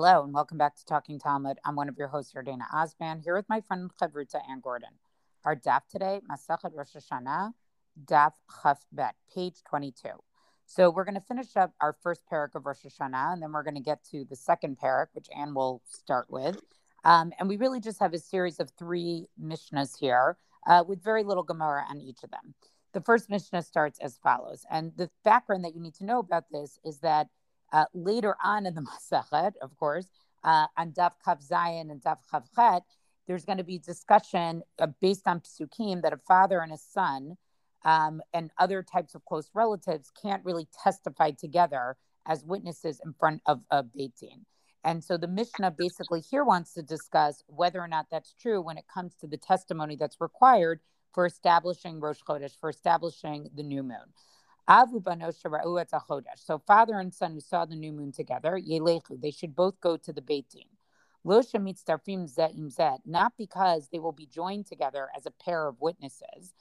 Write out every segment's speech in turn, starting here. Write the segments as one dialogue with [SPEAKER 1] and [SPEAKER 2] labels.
[SPEAKER 1] Hello and welcome back to Talking Talmud. I'm one of your hosts, Dana Osman, here with my friend Chavruta Anne Gordon. Our daf today, Masachet Rosh Hashanah, daf Chaf Bet, page 22. So we're going to finish up our first parak of Rosh Hashanah, and then we're going to get to the second parak, which Anne will start with. Um, and we really just have a series of three Mishnahs here uh, with very little Gemara on each of them. The first Mishnah starts as follows. And the background that you need to know about this is that uh, later on in the Masachet, of course, uh, on Daf Kav Zayin and Daf Chav Chet, there's going to be discussion uh, based on psukim that a father and a son um, and other types of close relatives can't really testify together as witnesses in front of a Beit Din. And so the Mishnah basically here wants to discuss whether or not that's true when it comes to the testimony that's required for establishing Rosh Chodesh, for establishing the new moon. So father and son who saw the new moon together, they should both go to the Beit Din. Not because they will be joined together as a pair of witnesses,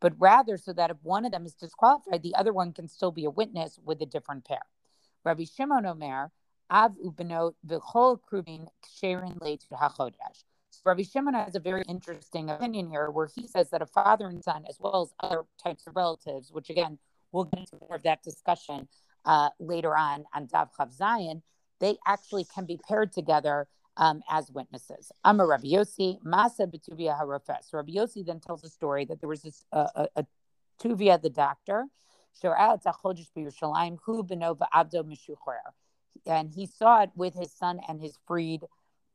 [SPEAKER 1] but rather so that if one of them is disqualified, the other one can still be a witness with a different pair. Rabbi Shimon Omer, Av ubenot v'chol krubin ksherin leit hachodesh. Rabbi Shimon has a very interesting opinion here where he says that a father and son, as well as other types of relatives, which again, we'll get into more of that discussion uh, later on on Dav Chav Zion, they actually can be paired together um, as witnesses. I'm a Rabbi Yossi, Masa Betuvia Harafes. Rabbi Yossi then tells a story that there was this uh, a, a Tuvia, the doctor, and he saw it with his son and his freed,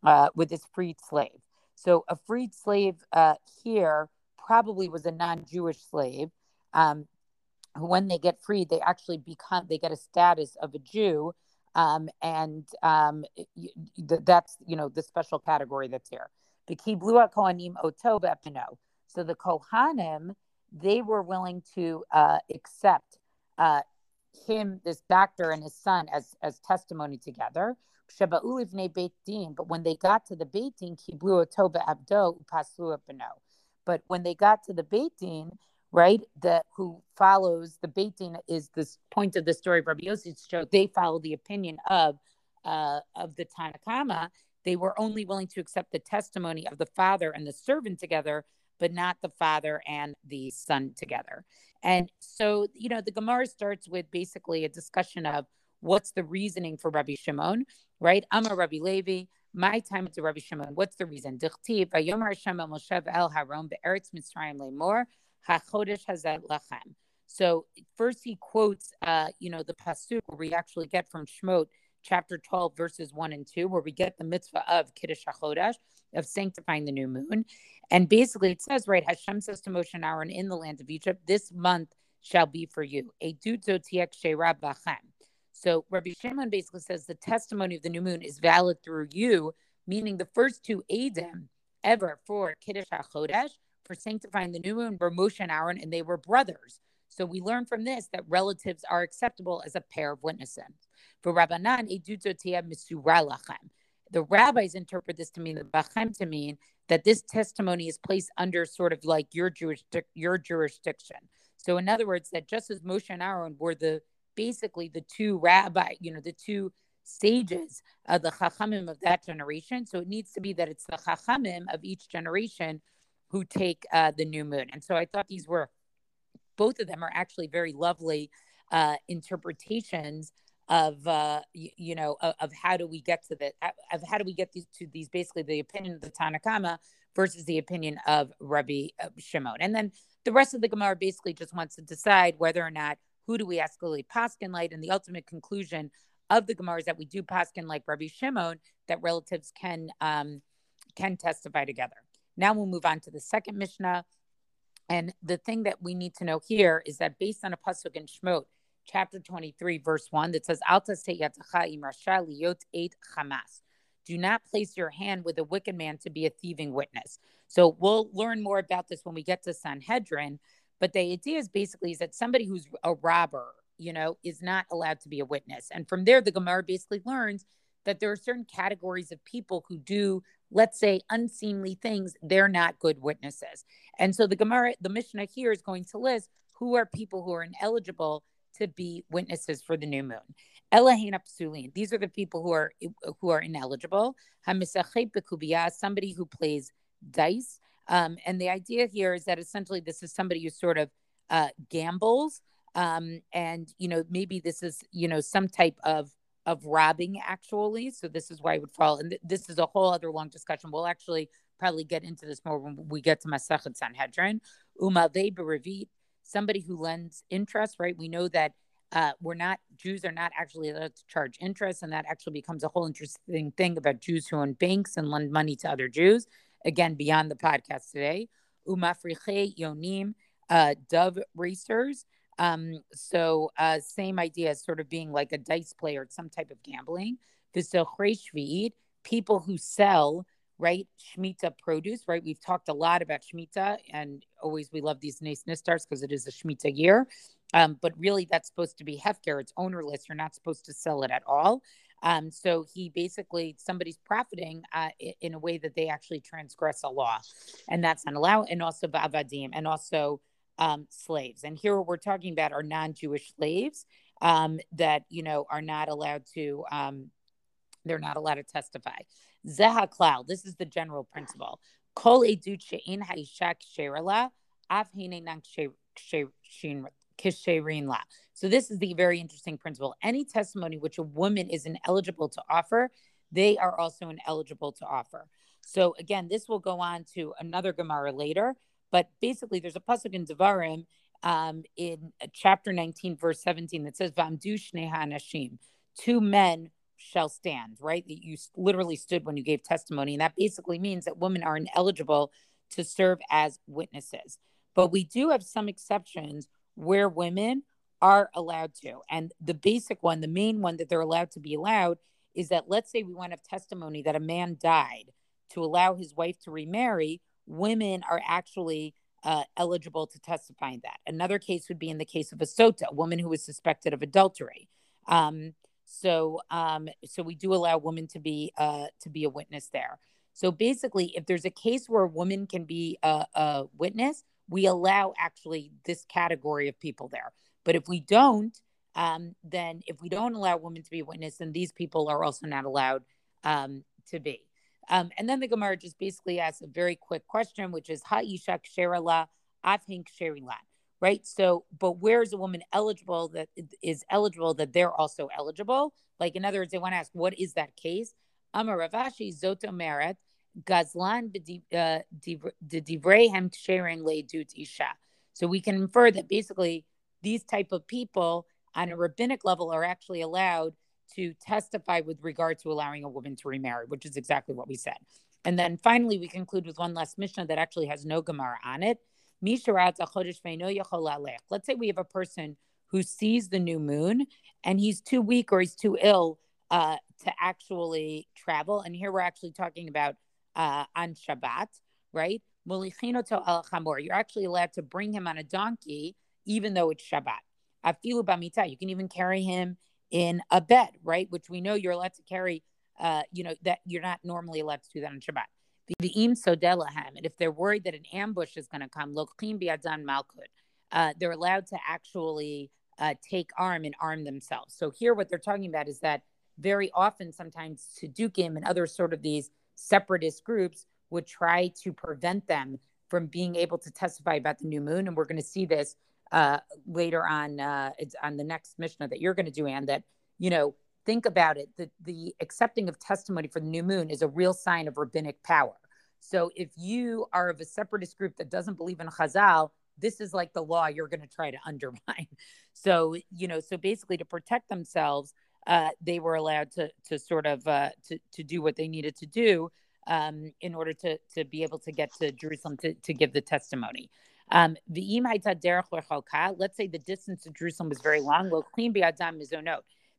[SPEAKER 1] uh, with his freed slave. So a freed slave uh, here probably was a non-Jewish slave. Um, when they get freed, they actually become they get a status of a Jew, um, and um, that's you know the special category that's here. The kiblua kohanim oto. So the kohanim they were willing to uh, accept uh, him, this doctor, and his son as as testimony together. But when they got to the Beit Din, kiblu oto abdo upasu But when they got to the Beit Din, right? That who follows the Beit Din is this point of the story of Rabbi Yossi's show. They follow the opinion of uh, of the Tanna Kamma. They were only willing to accept the testimony of the father and the servant together, but not the father and the son together. And so, you know, the Gemara starts with basically a discussion of what's the reasoning for Rabbi Shimon, right? I'm a Rabbi Levi. My time to Rabbi Shimon. What's the reason? So first he quotes, uh, you know, the pasuk where we actually get from Shemot chapter 12, verses 1 and 2, where we get the mitzvah of Kiddush HaChodesh, of sanctifying the new moon. And basically it says, right, Hashem says to Moshe and Aaron in the land of Egypt, this month shall be for you. A So Rabbi Shimon basically says the testimony of the new moon is valid through you, meaning the first two Adam ever for Kiddush HaChodesh for sanctifying the new moon were Moshe and Aaron, and they were brothers. So we learn from this that relatives are acceptable as a pair of witnesses. For Rabbanan, the rabbis interpret this to mean the bachem to mean that this testimony is placed under sort of like your jurisdic- your jurisdiction. So in other words, that just as Moshe and Aaron were the basically the two rabbi, you know, the two sages of the chachamim of that generation. So it needs to be that it's the chachamim of each generation who take uh, the new moon. And so I thought these were, both of them are actually very lovely uh, interpretations of, uh, you, you, know, of, of, how do we get to the, of how do we get these to these, basically the opinion of the Tanna Kamma versus the opinion of Rabbi uh, Shimon. And then the rest of the Gemara basically just wants to decide whether or not who do we ask escalate Paskin light. And the ultimate conclusion of the Gemara is that we do Paskin like Rabbi Shimon, that relatives can um, can testify together. Now we'll move on to the second Mishnah. And the thing that we need to know here is that based on a pasuk in Shemot, chapter 23, verse 1, that says, eight chamas. Do not place your hand with a wicked man to be a thieving witness. So we'll learn more about this when we get to Sanhedrin. But the idea is basically is that somebody who's a robber, you know, is not allowed to be a witness. And from there, the Gemara basically learns that there are certain categories of people who do let's say unseemly things, they're not good witnesses. And so the Gemara, the Mishnah here is going to list who are people who are ineligible to be witnesses for the new moon. Elahin Apsulin. These are the people who are who are ineligible. Somebody who plays dice. Um, and the idea here is that essentially this is somebody who sort of uh, gambles. Um, and you know, maybe this is, you know, some type of of robbing actually. So this is why it would fall. And th- this is a whole other long discussion. We'll actually probably get into this more when we get to Masachet Sanhedrin. Umalde Berevit, somebody who lends interest, right? We know that uh, we're not Jews are not actually allowed to charge interest, and that actually becomes a whole interesting thing about Jews who own banks and lend money to other Jews. Again, beyond the podcast today, umafriche yonim, uh, dove racers. Um, so uh, same idea as sort of being like a dice player, some type of gambling. People who sell right? Shemitah produce, right? We've talked a lot about Shemitah, and always we love these nice nistars because it is a Shemitah year. Um, but really, that's supposed to be hefker. It's ownerless. You're not supposed to sell it at all. Um, so he basically somebody's profiting uh, in a way that they actually transgress a law, and that's not allowed. And also bavadim, and also um, slaves. And here we're talking about are non-Jewish slaves um, that you know are not allowed to. Um, they're not allowed to testify. Zeha cloud. This is the general principle. Kol edut she'in ha'isha ksherala af la. So this is the very interesting principle. Any testimony which a woman is ineligible to offer, they are also ineligible to offer. So again, this will go on to another Gemara later, but basically there's a pasuk in Devarim um, in chapter 19, verse 17 that says, "Vamdu shneha anashim." Two men shall stand, right? That you literally stood when you gave testimony. And that basically means that women are ineligible to serve as witnesses. But we do have some exceptions where women are allowed to. And the basic one, the main one that they're allowed to be allowed is that let's say we want to have testimony that a man died to allow his wife to remarry, women are actually uh, eligible to testify in that. Another case would be in the case of a sota, a woman who was suspected of adultery. Um, so, um, so we do allow women to be uh, to be a witness there. So basically, if there's a case where a woman can be a, a witness, we allow actually this category of people there. But if we don't, um, then if we don't allow women to be witness, then these people are also not allowed um, to be. Um, and then the Gemara just basically asks a very quick question, which is Ha'ishak Sherala Afhink Sherilat right? So, but where is a woman eligible that is eligible that they're also eligible? Like, in other words, they want to ask, what is that case? Amar Rav Ashi Zoto Meret Gazlan uh, Divrehem sharing Leidut Isha. So we can infer that basically these type of people on a rabbinic level are actually allowed to testify with regard to allowing a woman to remarry, which is exactly what we said. And then finally, we conclude with one last Mishnah that actually has no Gemara on it. Let's say we have a person who sees the new moon and he's too weak or he's too ill uh, to actually travel. And here we're actually talking about uh, on Shabbat, right? You're actually allowed to bring him on a donkey, even though it's Shabbat. You can even carry him in a bed, right? Which we know you're allowed to carry. Uh, you know that you're not normally allowed to do that on Shabbat. And if they're worried that an ambush is going to come, malkut, uh, they're allowed to actually uh, take arm and arm themselves. So here, what they're talking about is that very often, sometimes Sadukim and other sort of these separatist groups would try to prevent them from being able to testify about the new moon. And we're going to see this uh, later on. Uh, it's on the next Mishnah that you're going to do, and that you know think about it the, the accepting of testimony for the new moon is a real sign of rabbinic power so if you are of a separatist group that doesn't believe in chazal this is like the law you're going to try to undermine so you know so basically to protect themselves uh, they were allowed to to sort of uh, to, to do what they needed to do um, in order to to be able to get to jerusalem to, to give the testimony um, let's say the distance to Jerusalem was very long. Well,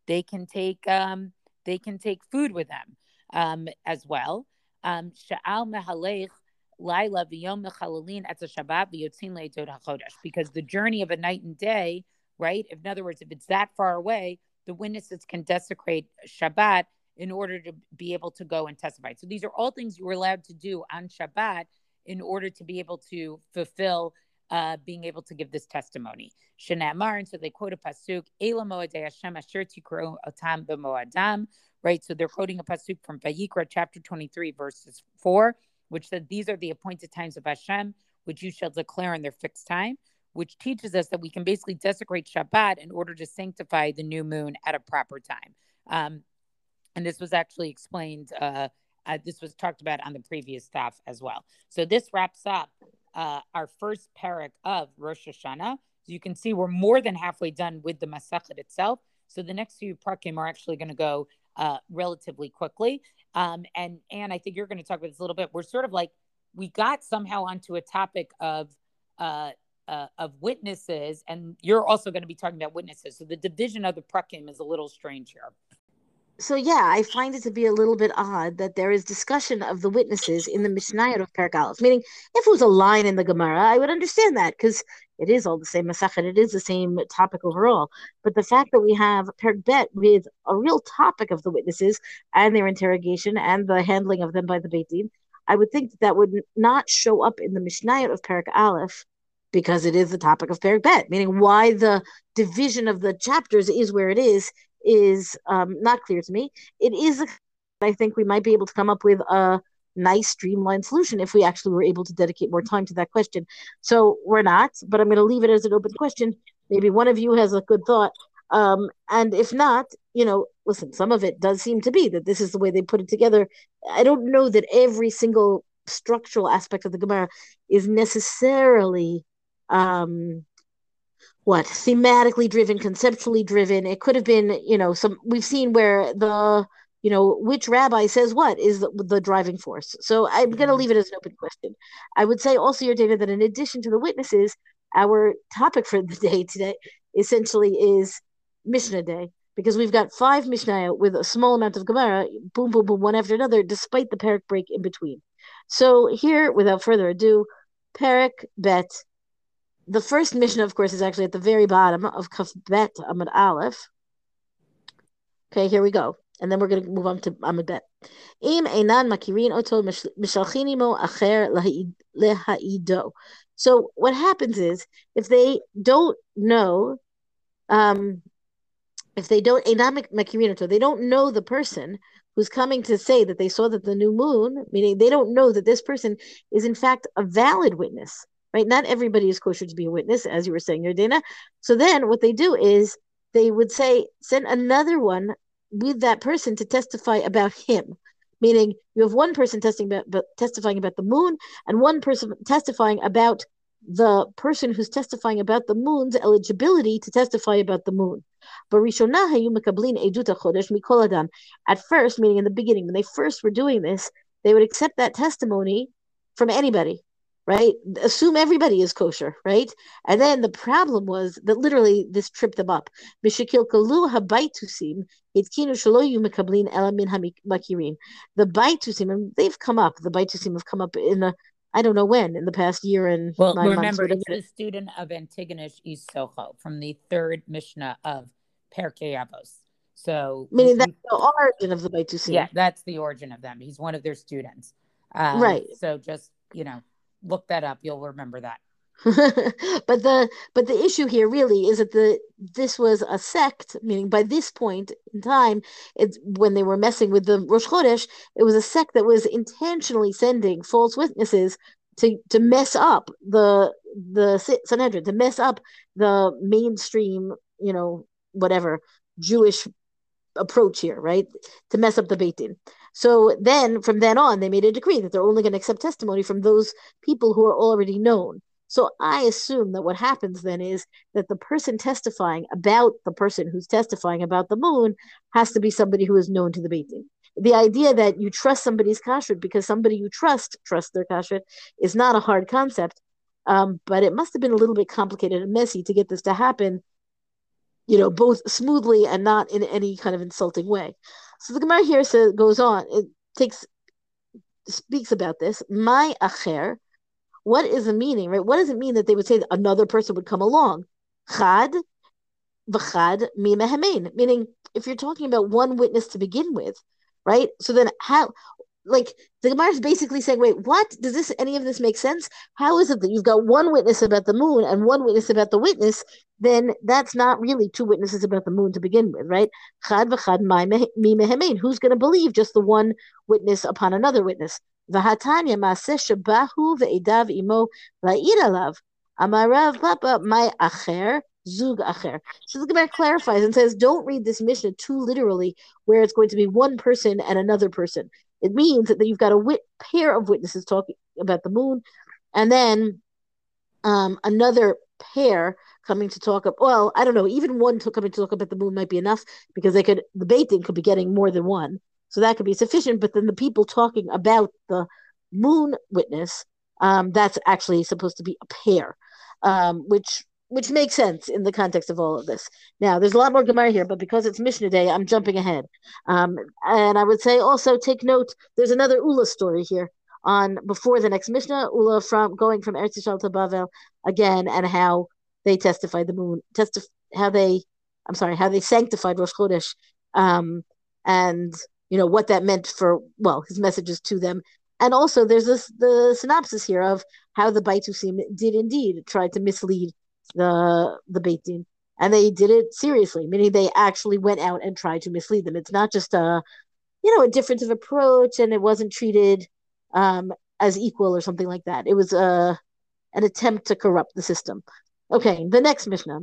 [SPEAKER 1] they can take um, they can take food with them um, as well. Um. Because the journey of a night and day, right? In other words, if it's that far away, the witnesses can desecrate Shabbat in order to be able to go and testify. So these are all things you were allowed to do on Shabbat in order to be able to fulfill uh, being able to give this testimony. Shenamar, and so they quote a pasuk, Ela moadei Hashem asher tikro otam b'moadam, right? So they're quoting a pasuk from Vayikra chapter 23, verses 4, which said, These are the appointed times of Hashem, which you shall declare in their fixed time, which teaches us that we can basically desecrate Shabbat in order to sanctify the new moon at a proper time. Um, and this was actually explained, uh, uh, this was talked about on the previous staff as well. So this wraps up uh, our first parak of Rosh Hashanah. So you can see we're more than halfway done with the Masachet itself. So the next few parakim are actually going to go uh, relatively quickly. Um, and and I think you're going to talk about this a little bit. We're sort of like we got somehow onto a topic of uh, uh, of witnesses, and you're also going to be talking about witnesses. So the division of the prakim is a little strange here
[SPEAKER 2] so yeah, I find it to be a little bit odd that there is discussion of the witnesses in the Mishnayot of Aleph. Meaning, if it was a line in the Gemara, I would understand that because it is all the same Masachet, it is the same topic overall. But the fact that we have Perek Bet with a real topic of the witnesses and their interrogation and the handling of them by the Beit Din, I would think that, would not show up in the Mishnayot of Perek Aleph because it is the topic of Perek Bet, meaning why the division of the chapters is where it is is um, not clear to me. It is, I think we might be able to come up with a nice streamlined solution if we actually were able to dedicate more time to that question. So we're not, but I'm going to leave it as an open question. Maybe one of you has a good thought. Um, and if not, you know, listen, some of it does seem to be that this is the way they put it together. I don't know that every single structural aspect of the Gemara is necessarily um, what thematically driven, conceptually driven. It could have been, you know, some we've seen where the you know which rabbi says what is the, the driving force. So I'm going to mm-hmm. leave it as an open question. I would say also, Yardena, that in addition to the witnesses, our topic for the day today essentially is Mishnah Day because we've got five Mishnah with a small amount of Gemara, boom, boom, boom, one after another, despite the Parak break in between. So here, without further ado, Parak Bet the first mission, of course, is actually at the very bottom of Kaf Bet Amud Aleph. Okay, here we go. And then we're going to move on to Amud Bet. Im einan makirin oto mishalchinimo acher lehaido. So what happens is, if they don't know, um, if they don't they don't know the person who's coming to say that they saw that the new moon, meaning they don't know that this person is in fact a valid witness right? Not everybody is kosher to be a witness, as you were saying, Yardena. So then what they do is they would say, send another one with that person to testify about him. Meaning you have one person about, testifying about the moon and one person testifying about the person who's testifying about the moon's eligibility to testify about the moon. At first, meaning in the beginning, when they first were doing this, they would accept that testimony from anybody, right? Assume everybody is kosher, right? And then the problem was that literally this tripped them up. The baitusim, and they've come up. The baitusim have come up in the I don't know when in the past year and
[SPEAKER 1] well, remember months, it's a student of Antigonus Ish Socho from the third Mishnah of Perkei Avos. So
[SPEAKER 2] meaning that's the origin of the baitusim.
[SPEAKER 1] Yeah, that's the origin of them. He's one of their students.
[SPEAKER 2] Um, right.
[SPEAKER 1] So just you know look that up. You'll remember that.
[SPEAKER 2] but the but the issue here really is that the this was a sect, meaning by this point in time, it's when they were messing with the Rosh Chodesh, it was a sect that was intentionally sending false witnesses to to mess up the the Sanhedrin, to mess up the mainstream, you know, whatever Jewish approach here, right? To mess up the Beit Din. So then, from then on, they made a decree that they're only going to accept testimony from those people who are already known. So I assume that what happens then is that the person testifying about the person who's testifying about the moon has to be somebody who is known to the Beit Din. The idea that you trust somebody's kashrut because somebody you trust trusts their kashrut is not a hard concept, um, but it must have been a little bit complicated and messy to get this to happen, you know, both smoothly and not in any kind of insulting way. So the Gemara here says, goes on. It takes speaks about this. My acher. What is the meaning, right? What does it mean that they would say that another person would come along? Chad, v'chad mi mehemein. Meaning, if you're talking about one witness to begin with, right? So then, how like the Gemara is basically saying, wait, what does this any of this make sense? How is it that you've got one witness about the moon and one witness about the witness? Then that's not really two witnesses about the moon to begin with, right? Chad v'chad mi. Who's going to believe just the one witness upon another witness? V'hatanya maaseh shabahu ve'edav imo alav. Amarav papa my acher zug acher. So the Gemara clarifies and says, don't read this Mishnah too literally, where it's going to be one person and another person. It means that you've got a wit- pair of witnesses talking about the moon, and then um, another pair coming to talk up. Well, I don't know. Even one to coming to talk about the moon might be enough because they could the baiting could be getting more than one, so that could be sufficient. But then the people talking about the moon witness, um, that's actually supposed to be a pair, um, which which makes sense in the context of all of this. Now, there's a lot more Gemara here, but because it's Mishnah Day, I'm jumping ahead. Um, and I would say also take note. There's another Ula story here on before the next Mishnah. Ula from going from Eretz Yisrael to Bavel again, and how they testified the moon, testif- how they, I'm sorry, how they sanctified Rosh Chodesh, um, and you know what that meant for well his messages to them. And also, there's this the synopsis here of how the Baitusim did indeed try to mislead the the Beit Din, and they did it seriously, meaning they actually went out and tried to mislead them. It's not just a you know a difference of approach, and it wasn't treated um, as equal or something like that. It was a an attempt to corrupt the system. Okay, the next Mishnah.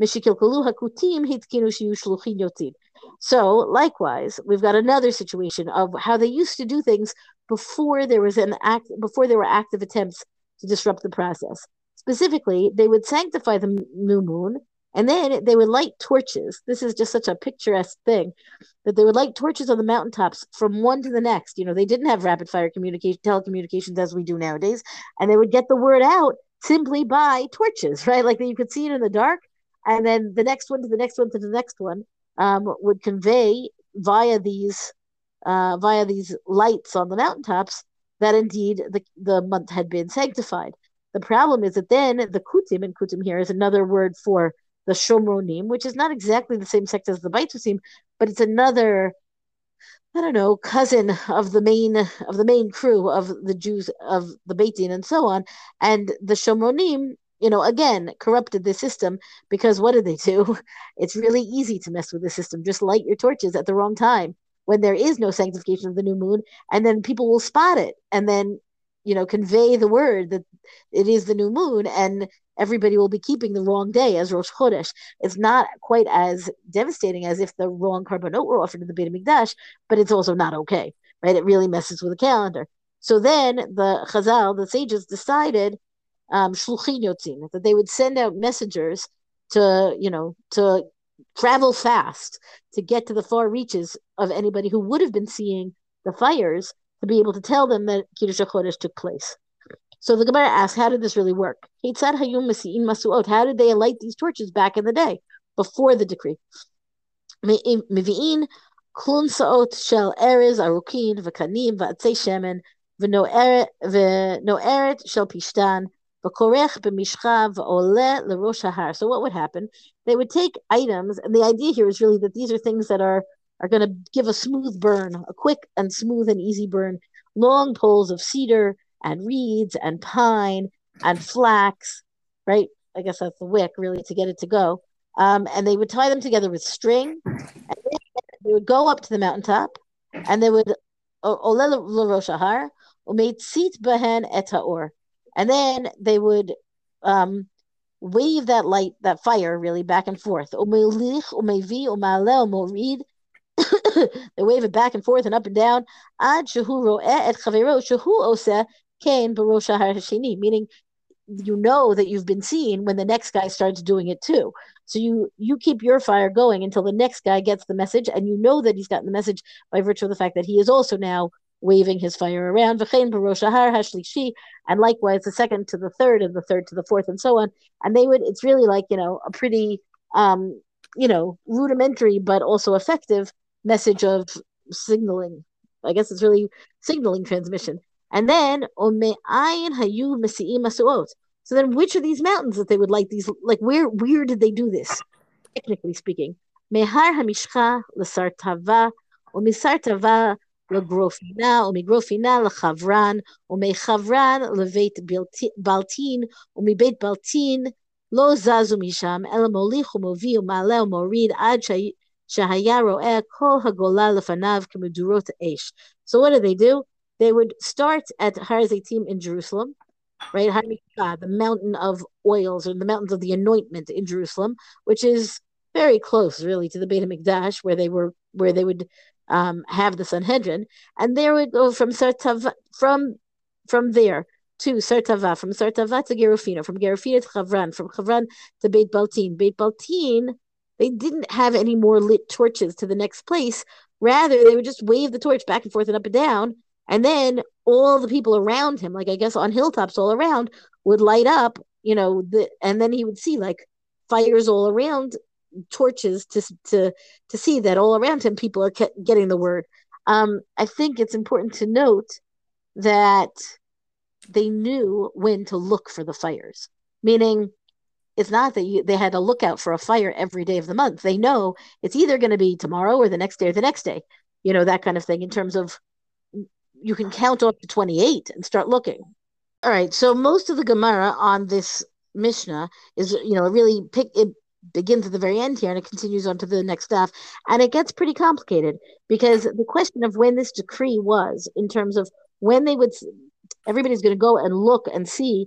[SPEAKER 2] Mishikilkalu hakutim hitkinu shiyu shluchin yotin. So likewise, we've got another situation of how they used to do things before there was an act before there were active attempts to disrupt the process. Specifically, they would sanctify the new moon and then they would light torches. This is just such a picturesque thing that they would light torches on the mountaintops from one to the next. You know, they didn't have rapid fire communication telecommunications as we do nowadays, and they would get the word out simply by torches, right? Like you could see it in the dark, and then the next one to the next one to the next one um, would convey via these uh, via these lights on the mountaintops that indeed the, the month had been sanctified. The problem is that then the kutim, and kutim here is another word for the shomronim, which is not exactly the same sect as the baitusim, but it's another, I don't know, cousin of the main of the main crew of the Jews of the Beitin and so on. And the shomronim, you know, again, corrupted the system because what did they do? It's really easy to mess with the system. Just light your torches at the wrong time when there is no sanctification of the new moon, and then people will spot it and then you know convey the word that it is the new moon and everybody will be keeping the wrong day as Rosh Chodesh. It's not quite as devastating as if the wrong korbanot were offered in the Beit Hamikdash, but it's also not okay, right? It really messes with the calendar. So then the Chazal, the sages, decided um, that they would send out messengers to you know to travel fast to get to the far reaches of anybody who would have been seeing the fires to be able to tell them that Kiddush HaChodesh took place. So the Gemara asks, how did this really work? How did they light these torches back in the day, before the decree? Mivi'in klun sa'ot shel erez arukin v'kanim v'atzei shemen v'no'eret shel pishtan v'korech b'mishcha v'oleh l'rosh hahar. So what would happen? They would take items, and the idea here is really that these are things that are are going to give a smooth burn, a quick and smooth and easy burn. Long poles of cedar and reeds and pine and flax, right? I guess that's the wick, really, to get it to go. Um, and they would tie them together with string. And they would go up to the mountaintop, and they would roshahar bahen et and then they would um, wave that light, that fire, really back and forth. they wave it back and forth and up and down. Ad et meaning you know that you've been seen when the next guy starts doing it too. So you you keep your fire going until the next guy gets the message, and you know that he's gotten the message by virtue of the fact that he is also now waving his fire around. And likewise, the second to the third, and the third to the fourth, and so on. And they would. It's really like you know a pretty um, you know rudimentary but also effective message of signaling. I guess it's really signaling transmission. And then oh, Hayu So then, which of these mountains that they would like these? Like, where where did they do this? Technically speaking, Mehar Hamishcha Lasartava Umisartava Lagrofina Umigrofina Lachavran Umechavran Leveit Baltin Umibeit Baltin Lo Zazu Misham Elamolich Umovi Umale Umorid Ad so what did they do? They would start at Har Zaitim in Jerusalem, right? Uh, the mountain of oils or the mountains of the anointment in Jerusalem, which is very close, really, to the Beit Hamikdash, where they were, where they would um, have the Sanhedrin, and there would go from Sartava, from from there to Sartava, from Sartava to Gerufina, from Gerufina to Chavran, from Chavran to Beit Baltin. Beit Baltin they didn't have any more lit torches to the next place. Rather, they would just wave the torch back and forth and up and down, and then all the people around him, like I guess on hilltops all around, would light up, you know, the and then he would see like fires all around torches to to to see that all around him people are getting the word. Um, I think it's important to note that they knew when to look for the fires, meaning it's not that you, they had to look out for a fire every day of the month. They know it's either going to be tomorrow or the next day or the next day, you know, that kind of thing in terms of mm, you can count up to 28 and start looking. All right. So most of the Gemara on this Mishnah is, you know, really pick it begins at the very end here and it continues on to the next stuff. And it gets pretty complicated because the question of when this decree was in terms of when they would everybody's going to go and look and see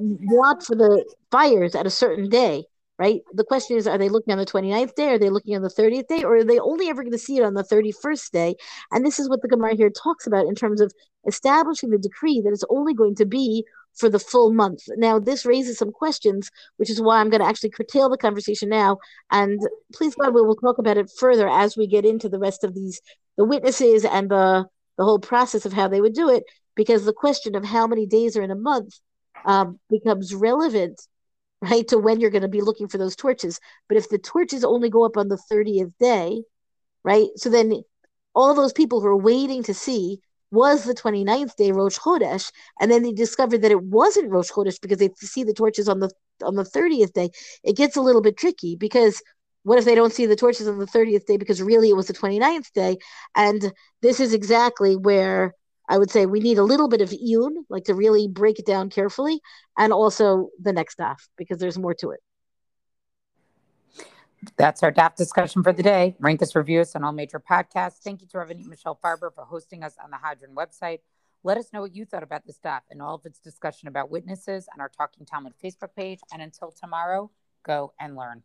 [SPEAKER 2] what for the fires at a certain day right? The question is, are they looking on the 29th day? Are they looking on the 30th day? Or are they only ever going to see it on the 31st day? And this is what the Gemara here talks about in terms of establishing the decree that it's only going to be for the full month. Now, this raises some questions, which is why I'm going to actually curtail the conversation now. And please God, we will talk about it further as we get into the rest of these, the witnesses and the, the whole process of how they would do it, because the question of how many days are in a month um, becomes relevant right, to when you're going to be looking for those torches. But if the torches only go up on the 30th day, right, so then all those people who are waiting to see was the 29th day Rosh Chodesh, and then they discovered that it wasn't Rosh Chodesh because they see the torches on the on the 30th day. It gets a little bit tricky because what if they don't see the torches on the 30th day because really it was the 29th day? And this is exactly where I would say we need a little bit of iyun, like to really break it down carefully, and also the next daf because there's more to it.
[SPEAKER 1] That's our DAF discussion for the day. Rank us, review us on all major podcasts. Thank you to Rabbanit Michelle Farber for hosting us on the Hadran website. Let us know what you thought about the stuff and all of its discussion about witnesses on our Talking Talmud Facebook page. And until tomorrow, go and learn.